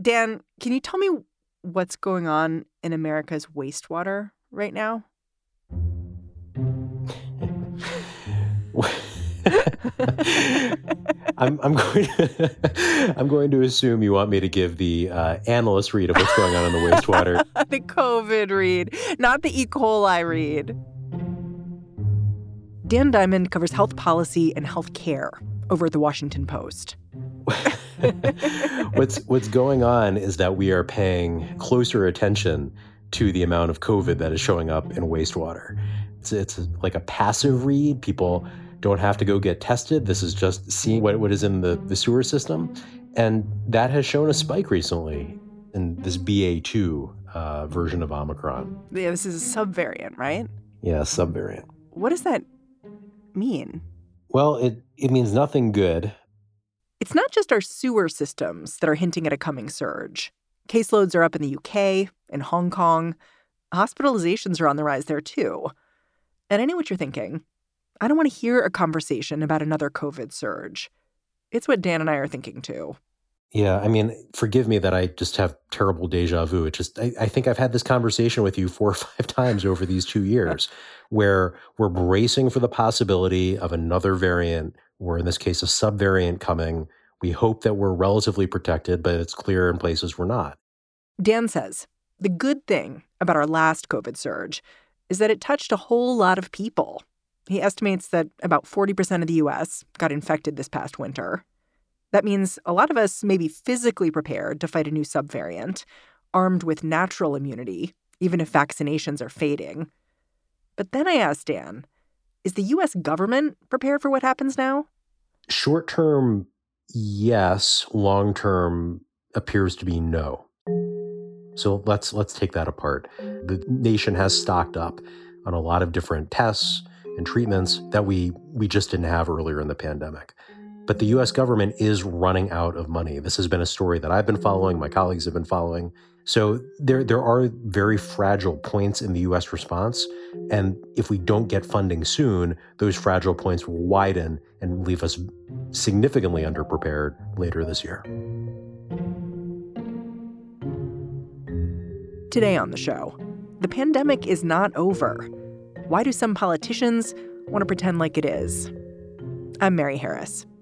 Dan, can you tell me what's going on in America's wastewater right now? I'm, I'm going. To, I'm going to assume you want me to give the uh, analyst read of what's going on in the wastewater. the COVID read, not the E. coli read. Dan Diamond covers health policy and health care over at the Washington Post. what's what's going on is that we are paying closer attention to the amount of COVID that is showing up in wastewater. It's, it's like a passive read. People don't have to go get tested. This is just seeing what, what is in the, the sewer system. And that has shown a spike recently in this BA2 uh, version of Omicron. Yeah, this is a subvariant, right? Yeah, subvariant. What does that mean? Well, it, it means nothing good. It's not just our sewer systems that are hinting at a coming surge. Caseloads are up in the UK, in Hong Kong. Hospitalizations are on the rise there, too. And I know what you're thinking. I don't want to hear a conversation about another COVID surge. It's what Dan and I are thinking too. Yeah, I mean, forgive me that I just have terrible deja vu. It just, I, I, think I've had this conversation with you four or five times over these two years where we're bracing for the possibility of another variant, or in this case, a subvariant coming. We hope that we're relatively protected, but it's clear in places we're not. Dan says the good thing about our last COVID surge is that it touched a whole lot of people he estimates that about 40% of the US got infected this past winter. That means a lot of us may be physically prepared to fight a new subvariant, armed with natural immunity, even if vaccinations are fading. But then I asked Dan, is the US government prepared for what happens now? Short term, yes. Long term appears to be no. So let's let's take that apart. The nation has stocked up on a lot of different tests, and treatments that we we just didn't have earlier in the pandemic. But the US government is running out of money. This has been a story that I've been mm. following, my colleagues have been following. So there there are very fragile points in the US response and if we don't get funding soon, those fragile points will widen and leave us significantly underprepared later this year. Today on the show, the pandemic is not over. Why do some politicians want to pretend like it is? I'm Mary Harris.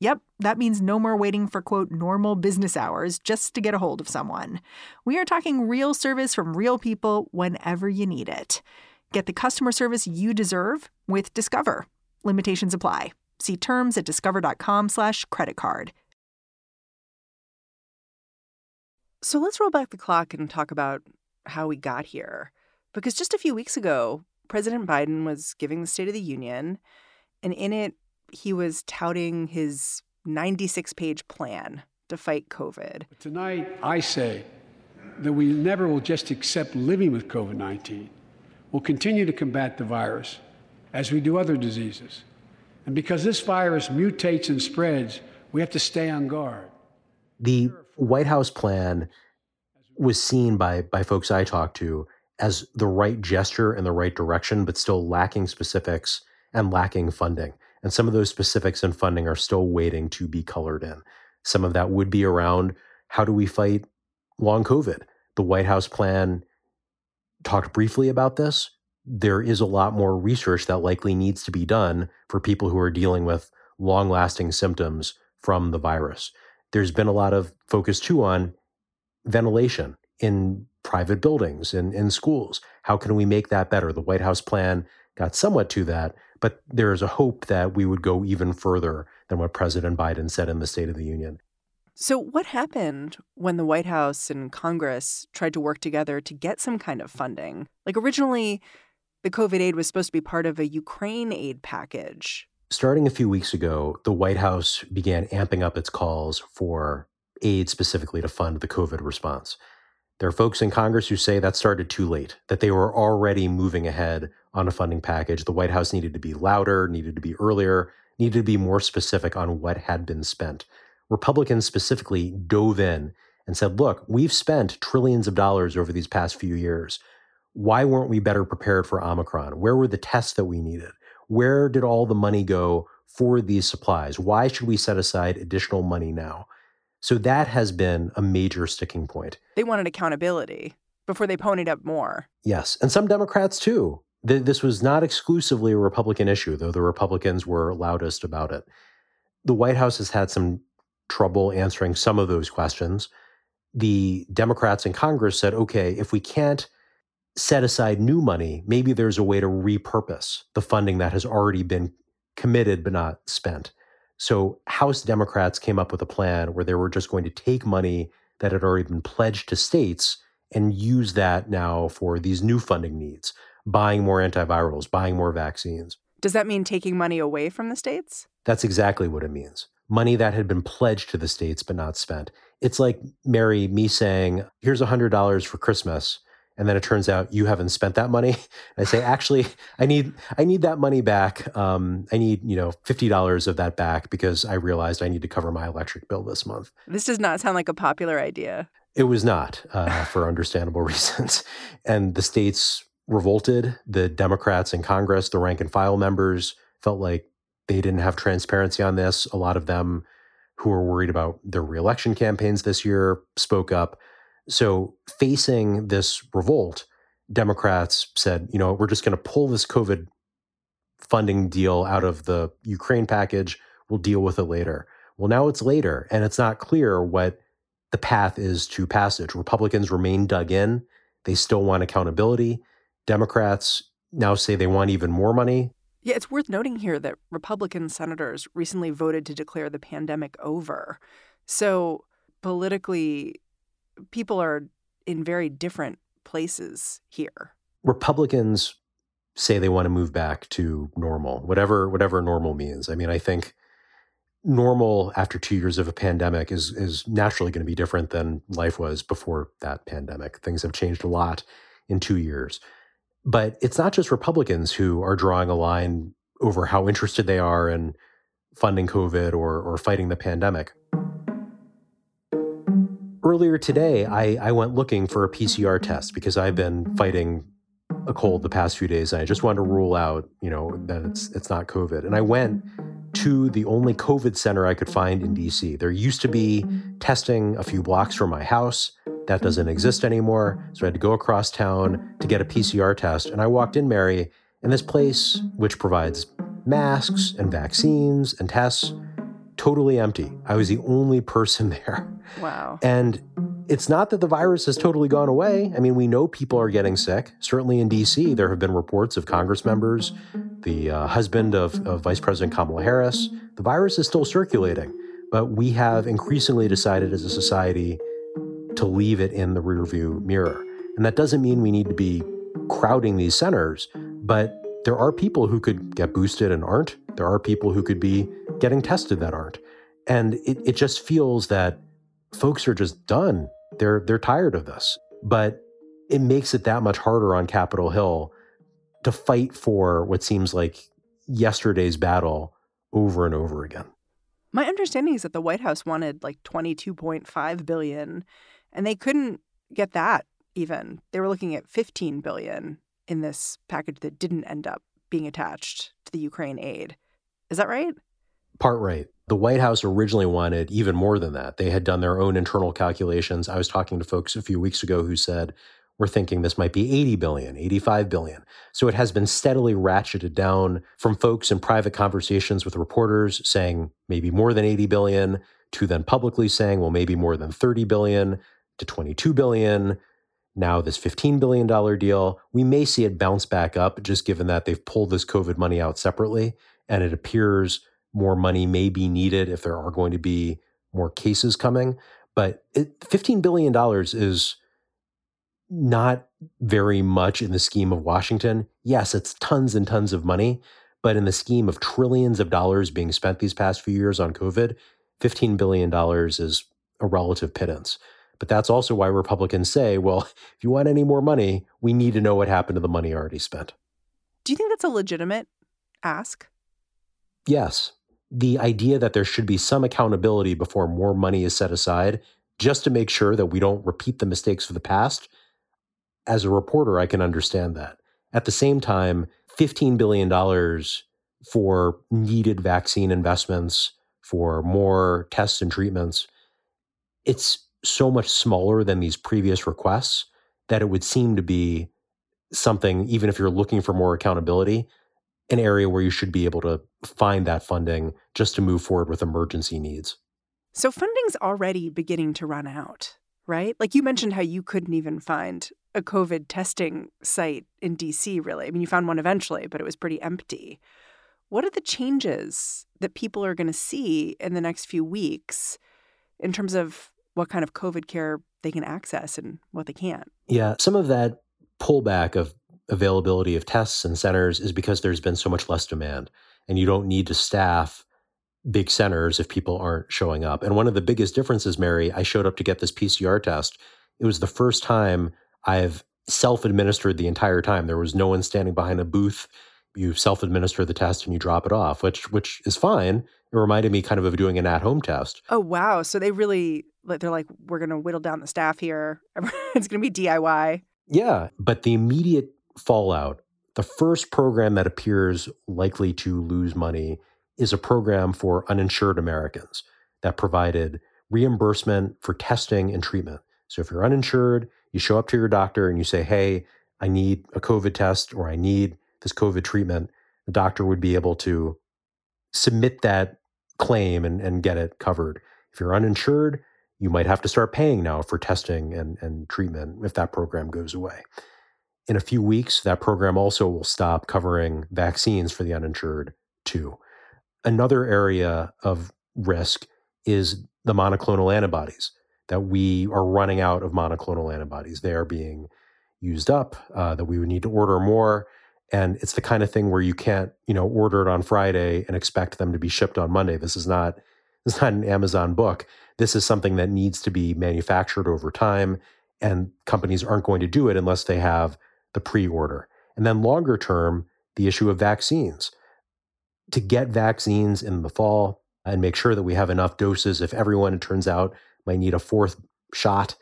Yep, that means no more waiting for quote normal business hours just to get a hold of someone. We are talking real service from real people whenever you need it. Get the customer service you deserve with Discover. Limitations apply. See terms at discover.com/slash credit card. So let's roll back the clock and talk about how we got here. Because just a few weeks ago, President Biden was giving the State of the Union and in it, he was touting his 96 page plan to fight COVID. Tonight, I say that we never will just accept living with COVID 19. We'll continue to combat the virus as we do other diseases. And because this virus mutates and spreads, we have to stay on guard. The White House plan was seen by, by folks I talked to as the right gesture in the right direction, but still lacking specifics and lacking funding. And some of those specifics and funding are still waiting to be colored in. Some of that would be around how do we fight long COVID? The White House plan talked briefly about this. There is a lot more research that likely needs to be done for people who are dealing with long lasting symptoms from the virus. there's been a lot of focus too on ventilation in private buildings and in schools. How can we make that better? The White House plan got somewhat to that, but there is a hope that we would go even further than what President Biden said in the State of the Union. So, what happened when the White House and Congress tried to work together to get some kind of funding? Like, originally, the COVID aid was supposed to be part of a Ukraine aid package. Starting a few weeks ago, the White House began amping up its calls for aid specifically to fund the COVID response. There are folks in Congress who say that started too late, that they were already moving ahead on a funding package. The White House needed to be louder, needed to be earlier, needed to be more specific on what had been spent. Republicans specifically dove in and said, look, we've spent trillions of dollars over these past few years. Why weren't we better prepared for Omicron? Where were the tests that we needed? Where did all the money go for these supplies? Why should we set aside additional money now? So that has been a major sticking point. They wanted accountability before they ponied up more. Yes. And some Democrats too. This was not exclusively a Republican issue, though the Republicans were loudest about it. The White House has had some trouble answering some of those questions. The Democrats in Congress said, okay, if we can't set aside new money, maybe there's a way to repurpose the funding that has already been committed but not spent. So House Democrats came up with a plan where they were just going to take money that had already been pledged to states and use that now for these new funding needs, buying more antivirals, buying more vaccines. Does that mean taking money away from the states? That's exactly what it means. Money that had been pledged to the states but not spent. It's like Mary, me saying, here's $100 for Christmas and then it turns out you haven't spent that money. I say, actually, I need I need that money back. Um, I need you know fifty dollars of that back because I realized I need to cover my electric bill this month. This does not sound like a popular idea. It was not uh, for understandable reasons, and the states revolted. The Democrats in Congress, the rank and file members, felt like they didn't have transparency on this. A lot of them who were worried about their reelection campaigns this year spoke up. So, facing this revolt, Democrats said, you know, we're just going to pull this COVID funding deal out of the Ukraine package. We'll deal with it later. Well, now it's later, and it's not clear what the path is to passage. Republicans remain dug in. They still want accountability. Democrats now say they want even more money. Yeah, it's worth noting here that Republican senators recently voted to declare the pandemic over. So, politically, people are in very different places here. Republicans say they want to move back to normal, whatever whatever normal means. I mean, I think normal after 2 years of a pandemic is is naturally going to be different than life was before that pandemic. Things have changed a lot in 2 years. But it's not just Republicans who are drawing a line over how interested they are in funding COVID or or fighting the pandemic earlier today, I, I went looking for a PCR test because I've been fighting a cold the past few days, and I just wanted to rule out, you know, that it's it's not COVID. And I went to the only COVID center I could find in DC. There used to be testing a few blocks from my house. That doesn't exist anymore. So I had to go across town to get a PCR test. And I walked in, Mary, and this place, which provides masks and vaccines and tests, totally empty. I was the only person there. Wow. And it's not that the virus has totally gone away. I mean, we know people are getting sick. Certainly in DC, there have been reports of Congress members, the uh, husband of, of Vice President Kamala Harris. The virus is still circulating, but we have increasingly decided as a society to leave it in the rearview mirror. And that doesn't mean we need to be crowding these centers, but there are people who could get boosted and aren't. There are people who could be getting tested that aren't. And it, it just feels that folks are just done. They're they're tired of this. But it makes it that much harder on Capitol Hill to fight for what seems like yesterday's battle over and over again. My understanding is that the White House wanted like 22.5 billion and they couldn't get that even. They were looking at 15 billion in this package that didn't end up being attached to the Ukraine aid. Is that right? Part right. The White House originally wanted even more than that. They had done their own internal calculations. I was talking to folks a few weeks ago who said, we're thinking this might be 80 billion, 85 billion. So it has been steadily ratcheted down from folks in private conversations with reporters saying maybe more than 80 billion to then publicly saying, well, maybe more than 30 billion to 22 billion. Now, this $15 billion deal, we may see it bounce back up just given that they've pulled this COVID money out separately. And it appears more money may be needed if there are going to be more cases coming. But it, $15 billion is not very much in the scheme of Washington. Yes, it's tons and tons of money, but in the scheme of trillions of dollars being spent these past few years on COVID, $15 billion is a relative pittance. But that's also why Republicans say, well, if you want any more money, we need to know what happened to the money already spent. Do you think that's a legitimate ask? Yes. The idea that there should be some accountability before more money is set aside, just to make sure that we don't repeat the mistakes of the past, as a reporter, I can understand that. At the same time, $15 billion for needed vaccine investments, for more tests and treatments, it's so much smaller than these previous requests that it would seem to be something, even if you're looking for more accountability, an area where you should be able to find that funding just to move forward with emergency needs. So funding's already beginning to run out, right? Like you mentioned how you couldn't even find a COVID testing site in DC, really. I mean, you found one eventually, but it was pretty empty. What are the changes that people are going to see in the next few weeks in terms of what kind of COVID care they can access and what they can't? Yeah, some of that pullback of availability of tests and centers is because there's been so much less demand and you don't need to staff big centers if people aren't showing up. And one of the biggest differences, Mary, I showed up to get this PCR test. It was the first time I've self administered the entire time. There was no one standing behind a booth. You self administer the test and you drop it off, which which is fine. It reminded me kind of of doing an at home test. Oh wow! So they really they're like, we're going to whittle down the staff here. it's going to be DIY. Yeah, but the immediate fallout, the first program that appears likely to lose money is a program for uninsured Americans that provided reimbursement for testing and treatment. So if you're uninsured, you show up to your doctor and you say, hey, I need a COVID test or I need this COVID treatment, the doctor would be able to submit that claim and, and get it covered. If you're uninsured, you might have to start paying now for testing and, and treatment if that program goes away. In a few weeks, that program also will stop covering vaccines for the uninsured, too. Another area of risk is the monoclonal antibodies that we are running out of monoclonal antibodies. They are being used up, uh, that we would need to order more. And it's the kind of thing where you can't, you know, order it on Friday and expect them to be shipped on Monday. This is not this is not an Amazon book. This is something that needs to be manufactured over time, and companies aren't going to do it unless they have the pre-order. And then longer term, the issue of vaccines. To get vaccines in the fall and make sure that we have enough doses if everyone it turns out might need a fourth shot.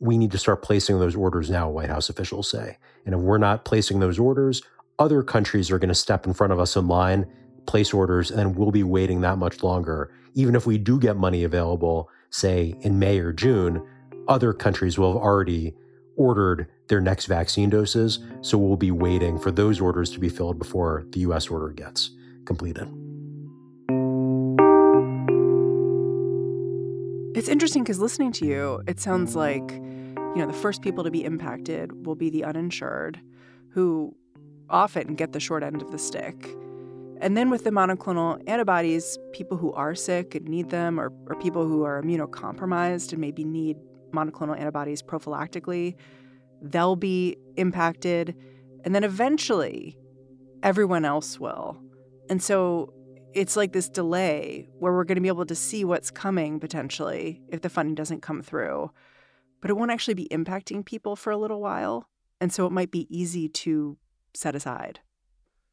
We need to start placing those orders now, White House officials say. And if we're not placing those orders, other countries are going to step in front of us in line, place orders, and we'll be waiting that much longer. Even if we do get money available, say in May or June, other countries will have already ordered their next vaccine doses. So we'll be waiting for those orders to be filled before the US order gets completed. It's interesting because listening to you, it sounds like, you know, the first people to be impacted will be the uninsured who often get the short end of the stick. And then with the monoclonal antibodies, people who are sick and need them, or, or people who are immunocompromised and maybe need monoclonal antibodies prophylactically, they'll be impacted. And then eventually, everyone else will. And so it's like this delay where we're going to be able to see what's coming potentially if the funding doesn't come through, but it won't actually be impacting people for a little while. And so it might be easy to set aside.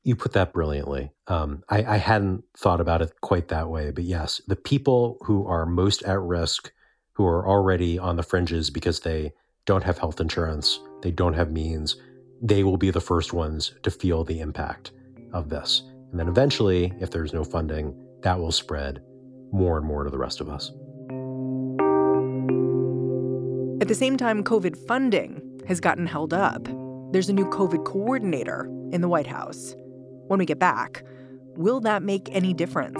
You put that brilliantly. Um, I, I hadn't thought about it quite that way, but yes, the people who are most at risk, who are already on the fringes because they don't have health insurance, they don't have means, they will be the first ones to feel the impact of this. And then eventually, if there's no funding, that will spread more and more to the rest of us. At the same time, COVID funding has gotten held up. There's a new COVID coordinator in the White House. When we get back, will that make any difference?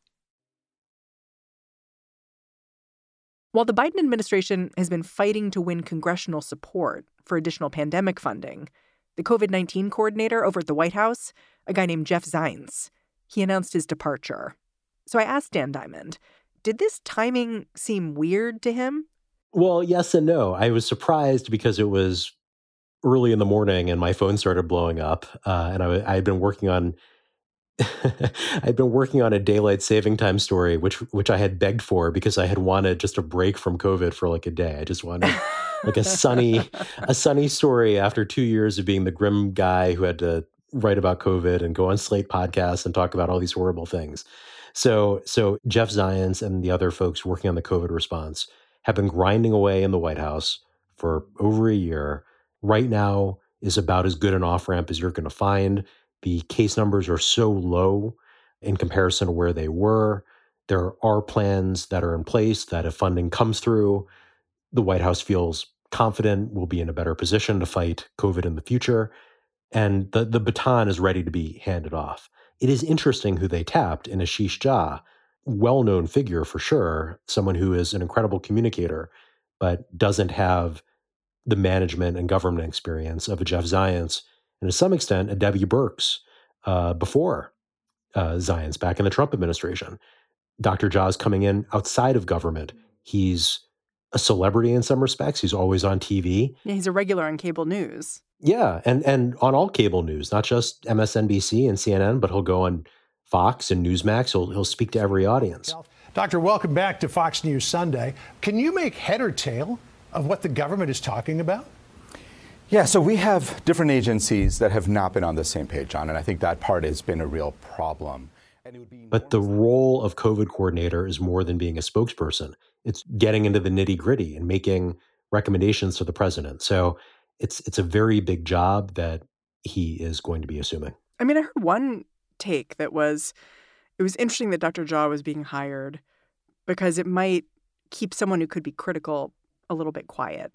While the Biden administration has been fighting to win congressional support for additional pandemic funding, the COVID 19 coordinator over at the White House, a guy named Jeff Zients, he announced his departure. So I asked Dan Diamond, did this timing seem weird to him? Well, yes and no. I was surprised because it was early in the morning and my phone started blowing up. Uh, and I, I had been working on I'd been working on a daylight saving time story, which which I had begged for because I had wanted just a break from COVID for like a day. I just wanted like a sunny a sunny story after two years of being the grim guy who had to write about COVID and go on Slate podcasts and talk about all these horrible things. So so Jeff Zients and the other folks working on the COVID response have been grinding away in the White House for over a year. Right now is about as good an off ramp as you're going to find the case numbers are so low in comparison to where they were. There are plans that are in place that if funding comes through, the White House feels confident we'll be in a better position to fight COVID in the future. And the, the baton is ready to be handed off. It is interesting who they tapped in Ashish Jha, well known figure for sure, someone who is an incredible communicator, but doesn't have the management and government experience of a Jeff Zients and to some extent a Debbie Birx uh, before uh, Zients back in the Trump administration. Dr. Jha's coming in outside of government. He's a celebrity in some respects. He's always on TV. Yeah, he's a regular on cable news. Yeah, and and on all cable news, not just MSNBC and CNN, but he'll go on Fox and Newsmax. He'll he'll speak to every audience. Doctor, welcome back to Fox News Sunday. Can you make head or tail of what the government is talking about? Yeah, so we have different agencies that have not been on the same page, John, and I think that part has been a real problem. But the role of COVID coordinator is more than being a spokesperson. It's getting into the nitty gritty and making recommendations to the president. So it's it's a very big job that he is going to be assuming. I mean, I heard one take that was it was interesting that Dr. Jha was being hired because it might keep someone who could be critical a little bit quiet.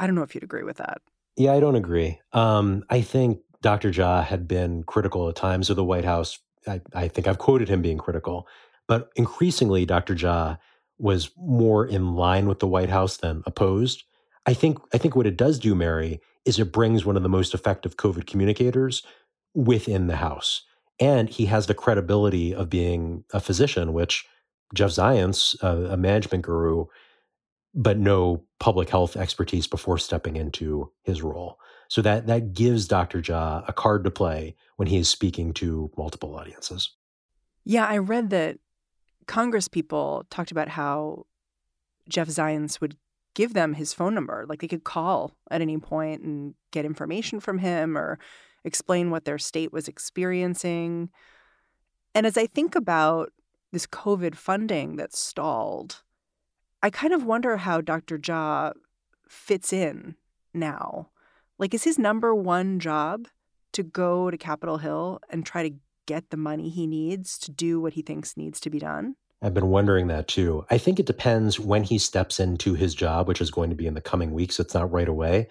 I don't know if you'd agree with that. Yeah, I don't agree. Um, I think Dr. Jha had been critical at times of the White House. I, I think I've quoted him being critical, but increasingly, Dr. Jha was more in line with the White House than opposed. I think I think what it does do, Mary, is it brings one of the most effective COVID communicators within the House, and he has the credibility of being a physician, which Jeff Zients, a management guru, but no public health expertise before stepping into his role. So that that gives Dr. Jha a card to play when he is speaking to multiple audiences. Yeah, I read that Congress people talked about how Jeff Zients would give them his phone number. Like they could call at any point and get information from him or explain what their state was experiencing. And as I think about this COVID funding that's stalled, I kind of wonder how Dr. Jha fits in now. Like, is his number one job to go to Capitol Hill and try to get the money he needs to do what he thinks needs to be done? I've been wondering that too. I think it depends when he steps into his job, which is going to be in the coming weeks. It's not right away.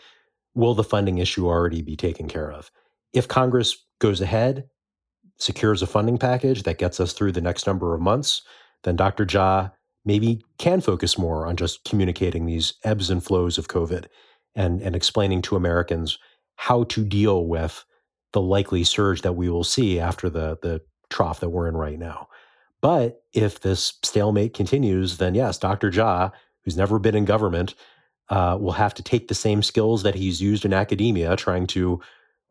Will the funding issue already be taken care of? If Congress goes ahead, secures a funding package that gets us through the next number of months, then Dr. Jha maybe can focus more on just communicating these ebbs and flows of COVID and, and explaining to Americans how to deal with the likely surge that we will see after the, the trough that we're in right now. But if this stalemate continues, then yes, Dr. Jha who's never been in government uh, will have to take the same skills that he's used in academia, trying to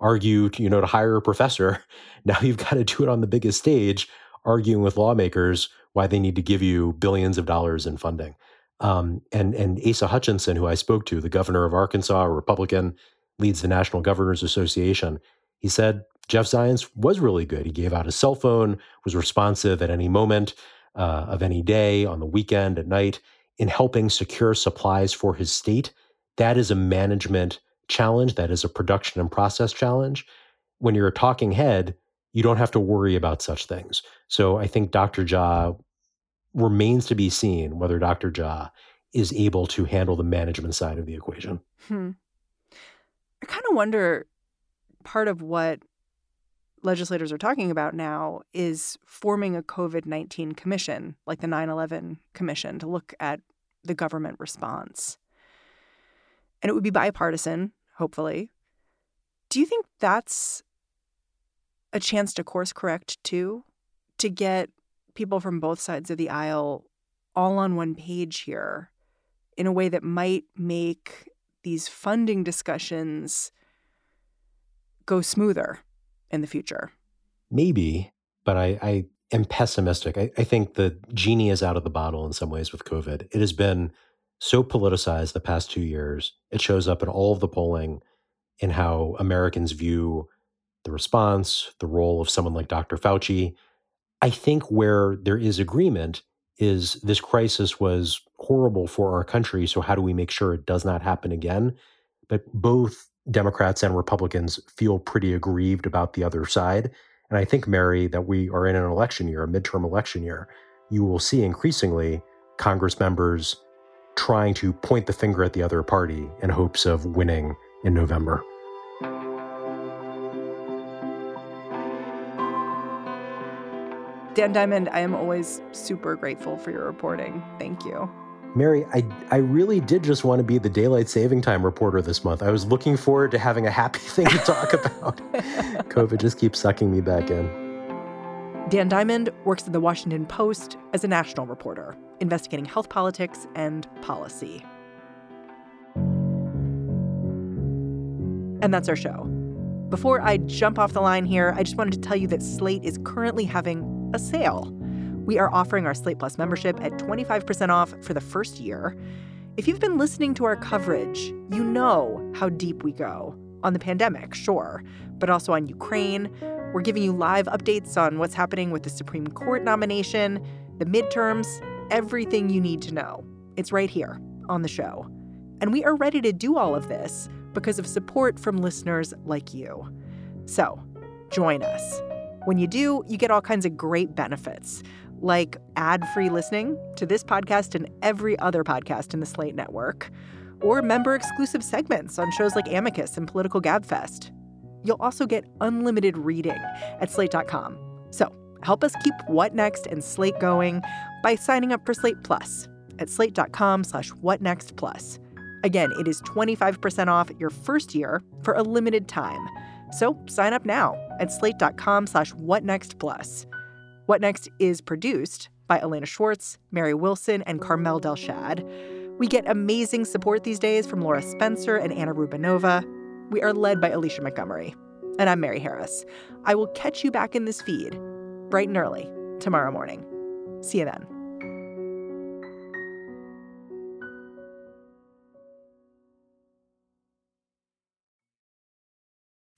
argue, you know, to hire a professor. Now you've got to do it on the biggest stage, arguing with lawmakers why they need to give you billions of dollars in funding. Um, and and Asa Hutchinson, who I spoke to, the governor of Arkansas, a Republican, leads the National Governors Association. He said Jeff Zients was really good. He gave out his cell phone, was responsive at any moment uh, of any day, on the weekend, at night, in helping secure supplies for his state. That is a management challenge. That is a production and process challenge. When you're a talking head, you don't have to worry about such things. So I think Dr. Jha remains to be seen whether Dr. Jha is able to handle the management side of the equation. Hmm. I kind of wonder part of what legislators are talking about now is forming a COVID 19 commission, like the 9 11 commission, to look at the government response. And it would be bipartisan, hopefully. Do you think that's a chance to course correct too? To get people from both sides of the aisle all on one page here in a way that might make these funding discussions go smoother in the future? Maybe, but I, I am pessimistic. I, I think the genie is out of the bottle in some ways with COVID. It has been so politicized the past two years. It shows up in all of the polling in how Americans view the response, the role of someone like Dr. Fauci. I think where there is agreement is this crisis was horrible for our country. So, how do we make sure it does not happen again? But both Democrats and Republicans feel pretty aggrieved about the other side. And I think, Mary, that we are in an election year, a midterm election year. You will see increasingly Congress members trying to point the finger at the other party in hopes of winning in November. Dan Diamond, I am always super grateful for your reporting. Thank you. Mary, I, I really did just want to be the daylight saving time reporter this month. I was looking forward to having a happy thing to talk about. COVID just keeps sucking me back in. Dan Diamond works at the Washington Post as a national reporter, investigating health politics and policy. And that's our show. Before I jump off the line here, I just wanted to tell you that Slate is currently having a sale. We are offering our Slate Plus membership at 25% off for the first year. If you've been listening to our coverage, you know how deep we go on the pandemic, sure, but also on Ukraine. We're giving you live updates on what's happening with the Supreme Court nomination, the midterms, everything you need to know. It's right here on the show. And we are ready to do all of this because of support from listeners like you. So, join us. When you do, you get all kinds of great benefits like ad free listening to this podcast and every other podcast in the Slate Network, or member exclusive segments on shows like Amicus and Political Gabfest. You'll also get unlimited reading at slate.com. So help us keep What Next and Slate going by signing up for Slate Plus at slate.com slash whatnextplus. Again, it is 25% off your first year for a limited time. So sign up now at slate.com slash whatnextplus. What Next is produced by Elena Schwartz, Mary Wilson, and Carmel Delshad. We get amazing support these days from Laura Spencer and Anna Rubinova. We are led by Alicia Montgomery. And I'm Mary Harris. I will catch you back in this feed bright and early tomorrow morning. See you then.